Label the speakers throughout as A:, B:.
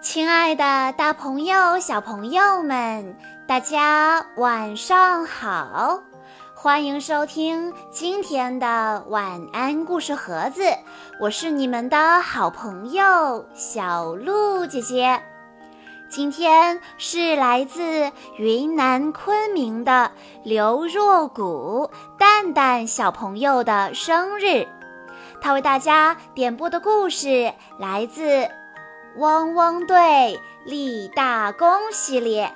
A: 亲爱的，大朋友、小朋友们，大家晚上好！欢迎收听今天的晚安故事盒子，我是你们的好朋友小鹿姐姐。今天是来自云南昆明的刘若谷蛋蛋小朋友的生日，他为大家点播的故事来自。汪汪队立大功系列，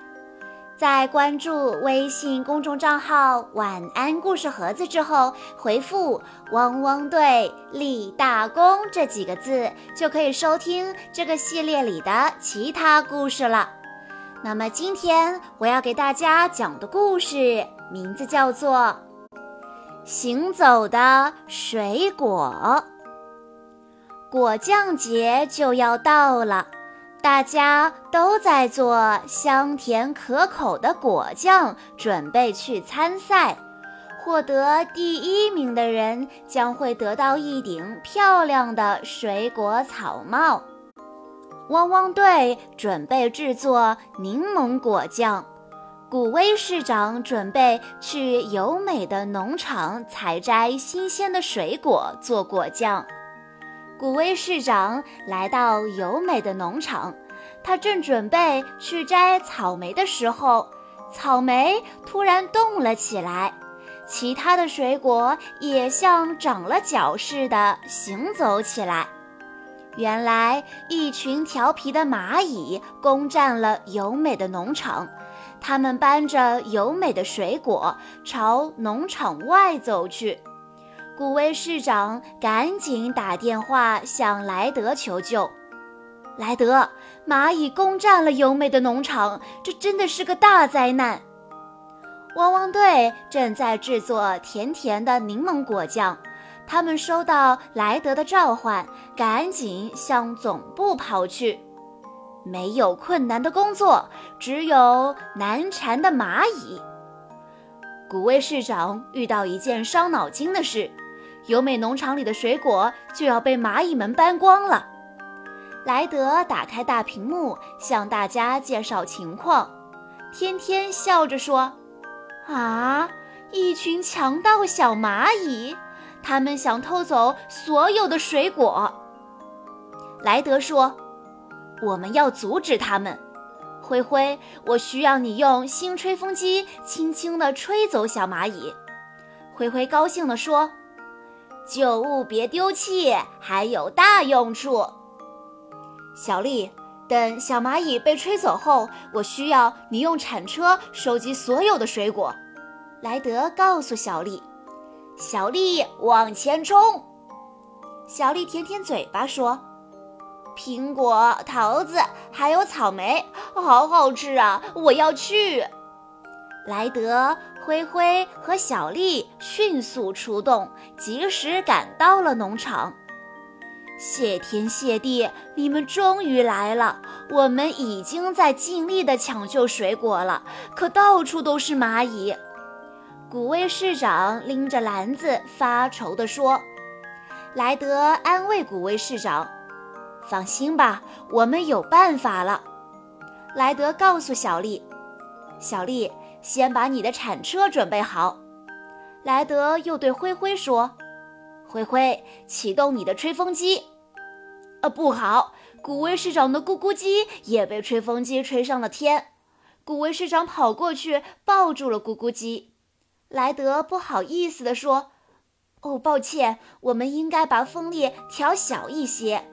A: 在关注微信公众账号“晚安故事盒子”之后，回复“汪汪队立大功”这几个字，就可以收听这个系列里的其他故事了。那么今天我要给大家讲的故事名字叫做《行走的水果》。果酱节就要到了，大家都在做香甜可口的果酱，准备去参赛。获得第一名的人将会得到一顶漂亮的水果草帽。汪汪队准备制作柠檬果酱，古威市长准备去优美的农场采摘新鲜的水果做果酱。古威市长来到尤美的农场，他正准备去摘草莓的时候，草莓突然动了起来，其他的水果也像长了脚似的行走起来。原来，一群调皮的蚂蚁攻占了尤美的农场，它们搬着尤美的水果朝农场外走去。古威市长赶紧打电话向莱德求救。莱德，蚂蚁攻占了优美的农场，这真的是个大灾难。汪汪队正在制作甜甜的柠檬果酱，他们收到莱德的召唤，赶紧向总部跑去。没有困难的工作，只有难缠的蚂蚁。古威市长遇到一件伤脑筋的事。优美农场里的水果就要被蚂蚁们搬光了。莱德打开大屏幕，向大家介绍情况。天天笑着说：“啊，一群强盗小蚂蚁，他们想偷走所有的水果。”莱德说：“我们要阻止他们。”灰灰，我需要你用新吹风机轻轻地吹走小蚂蚁。灰灰高兴地说。旧物别丢弃，还有大用处。小丽，等小蚂蚁被吹走后，我需要你用铲车收集所有的水果。莱德告诉小丽：“小丽往前冲！”小丽舔舔嘴巴说：“苹果、桃子还有草莓，好好吃啊！我要去。”莱德。灰灰和小丽迅速出动，及时赶到了农场。谢天谢地，你们终于来了！我们已经在尽力的抢救水果了，可到处都是蚂蚁。古威市长拎着篮子发愁地说：“莱德安慰古威市长，放心吧，我们有办法了。”莱德告诉小丽：“小丽。”先把你的铲车准备好，莱德又对灰灰说：“灰灰，启动你的吹风机。”呃，不好，古威市长的咕咕鸡也被吹风机吹上了天。古威市长跑过去抱住了咕咕鸡。莱德不好意思地说：“哦，抱歉，我们应该把风力调小一些。”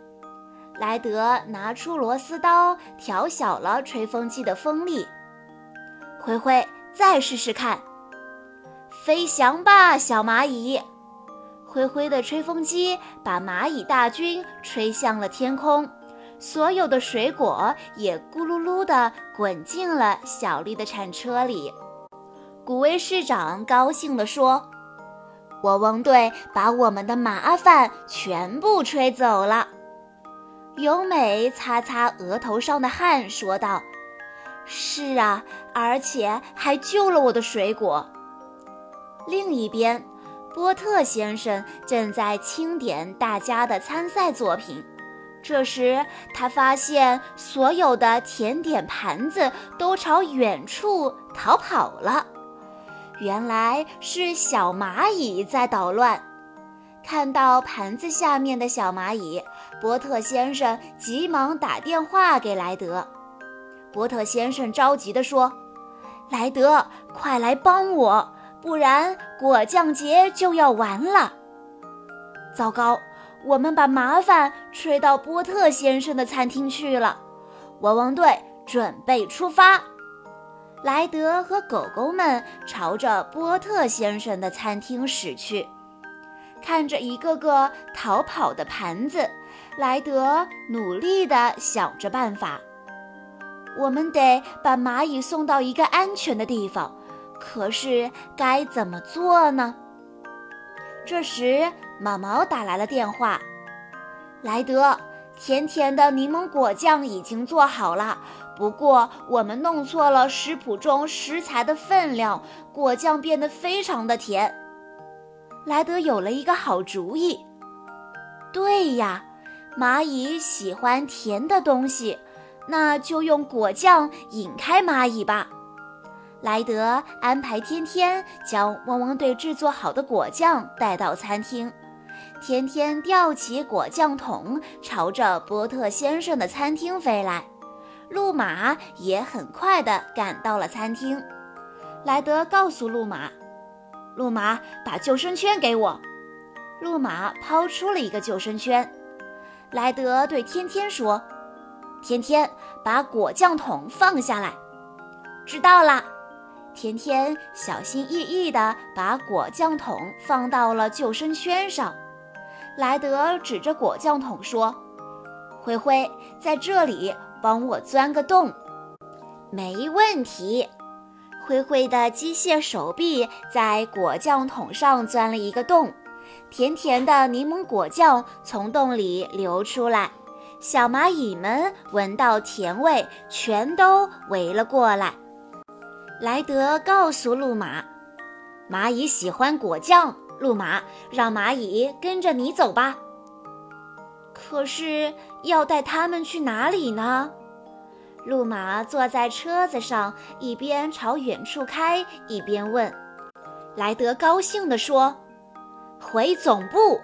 A: 莱德拿出螺丝刀，调小了吹风机的风力。灰灰。再试试看，飞翔吧，小蚂蚁！灰灰的吹风机把蚂蚁大军吹向了天空，所有的水果也咕噜噜地滚进了小丽的铲车里。古威市长高兴地说：“汪汪队把我们的麻烦全部吹走了。”由美擦擦额头上的汗，说道。是啊，而且还救了我的水果。另一边，波特先生正在清点大家的参赛作品。这时，他发现所有的甜点盘子都朝远处逃跑了。原来是小蚂蚁在捣乱。看到盘子下面的小蚂蚁，波特先生急忙打电话给莱德。波特先生着急地说：“莱德，快来帮我，不然果酱节就要完了。”糟糕！我们把麻烦吹到波特先生的餐厅去了。汪汪队准备出发。莱德和狗狗们朝着波特先生的餐厅驶去，看着一个个逃跑的盘子，莱德努力地想着办法。我们得把蚂蚁送到一个安全的地方，可是该怎么做呢？这时。毛毛打来了电话，莱德，甜甜的柠檬果酱已经做好了，不过我们弄错了食谱中食材的分量，果酱变得非常的甜。莱德有了一个好主意，对呀，蚂蚁喜欢甜的东西，那就用果酱引开蚂蚁吧。莱德安排天天将汪汪队制作好的果酱带到餐厅。天天吊起果酱桶，朝着波特先生的餐厅飞来。路马也很快地赶到了餐厅。莱德告诉路马：“路马，把救生圈给我。”路马抛出了一个救生圈。莱德对天天说：“天天，把果酱桶放下来。”知道了。天天小心翼翼地把果酱桶放到了救生圈上。莱德指着果酱桶说：“灰灰，在这里帮我钻个洞。”没问题。灰灰的机械手臂在果酱桶上钻了一个洞，甜甜的柠檬果酱从洞里流出来。小蚂蚁们闻到甜味，全都围了过来。莱德告诉路马：“蚂蚁喜欢果酱。”路马，让蚂蚁跟着你走吧。可是要带他们去哪里呢？路马坐在车子上，一边朝远处开，一边问。莱德高兴地说：“回总部，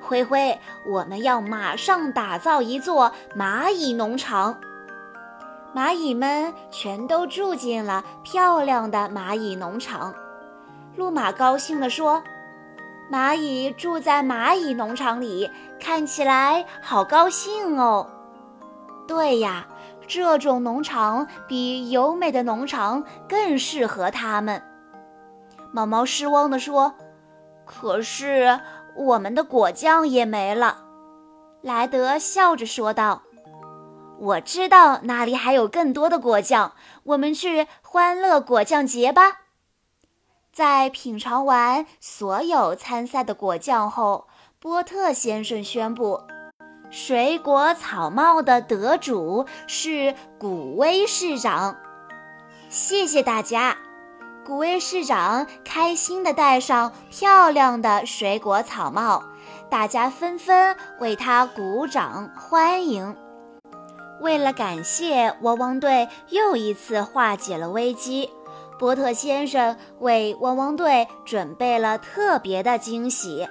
A: 灰灰，我们要马上打造一座蚂蚁农场。蚂蚁们全都住进了漂亮的蚂蚁农场。”路马高兴地说。蚂蚁住在蚂蚁农场里，看起来好高兴哦。对呀，这种农场比优美的农场更适合它们。毛毛失望地说：“可是我们的果酱也没了。”莱德笑着说道：“我知道那里还有更多的果酱，我们去欢乐果酱节吧。”在品尝完所有参赛的果酱后，波特先生宣布，水果草帽的得主是古威市长。谢谢大家！古威市长开心地戴上漂亮的水果草帽，大家纷纷为他鼓掌欢迎。为了感谢汪汪队又一次化解了危机。波特先生为汪汪队准备了特别的惊喜，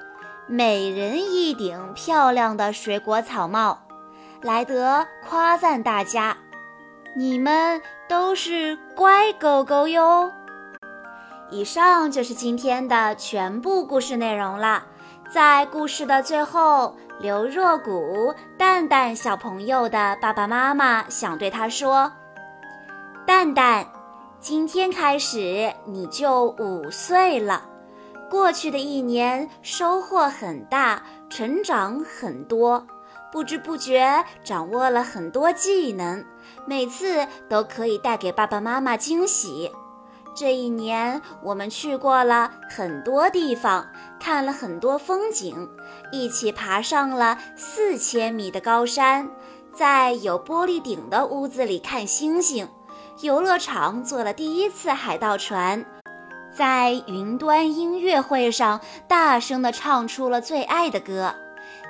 A: 每人一顶漂亮的水果草帽。莱德夸赞大家：“你们都是乖狗狗哟！”以上就是今天的全部故事内容了。在故事的最后，刘若谷蛋蛋小朋友的爸爸妈妈想对他说：“蛋蛋。”今天开始你就五岁了，过去的一年收获很大，成长很多，不知不觉掌握了很多技能，每次都可以带给爸爸妈妈惊喜。这一年我们去过了很多地方，看了很多风景，一起爬上了四千米的高山，在有玻璃顶的屋子里看星星。游乐场坐了第一次海盗船，在云端音乐会上大声地唱出了最爱的歌。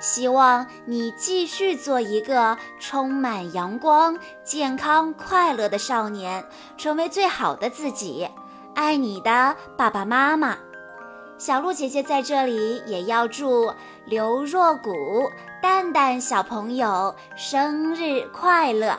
A: 希望你继续做一个充满阳光、健康、快乐的少年，成为最好的自己。爱你的爸爸妈妈。小鹿姐姐在这里也要祝刘若谷、蛋蛋小朋友生日快乐。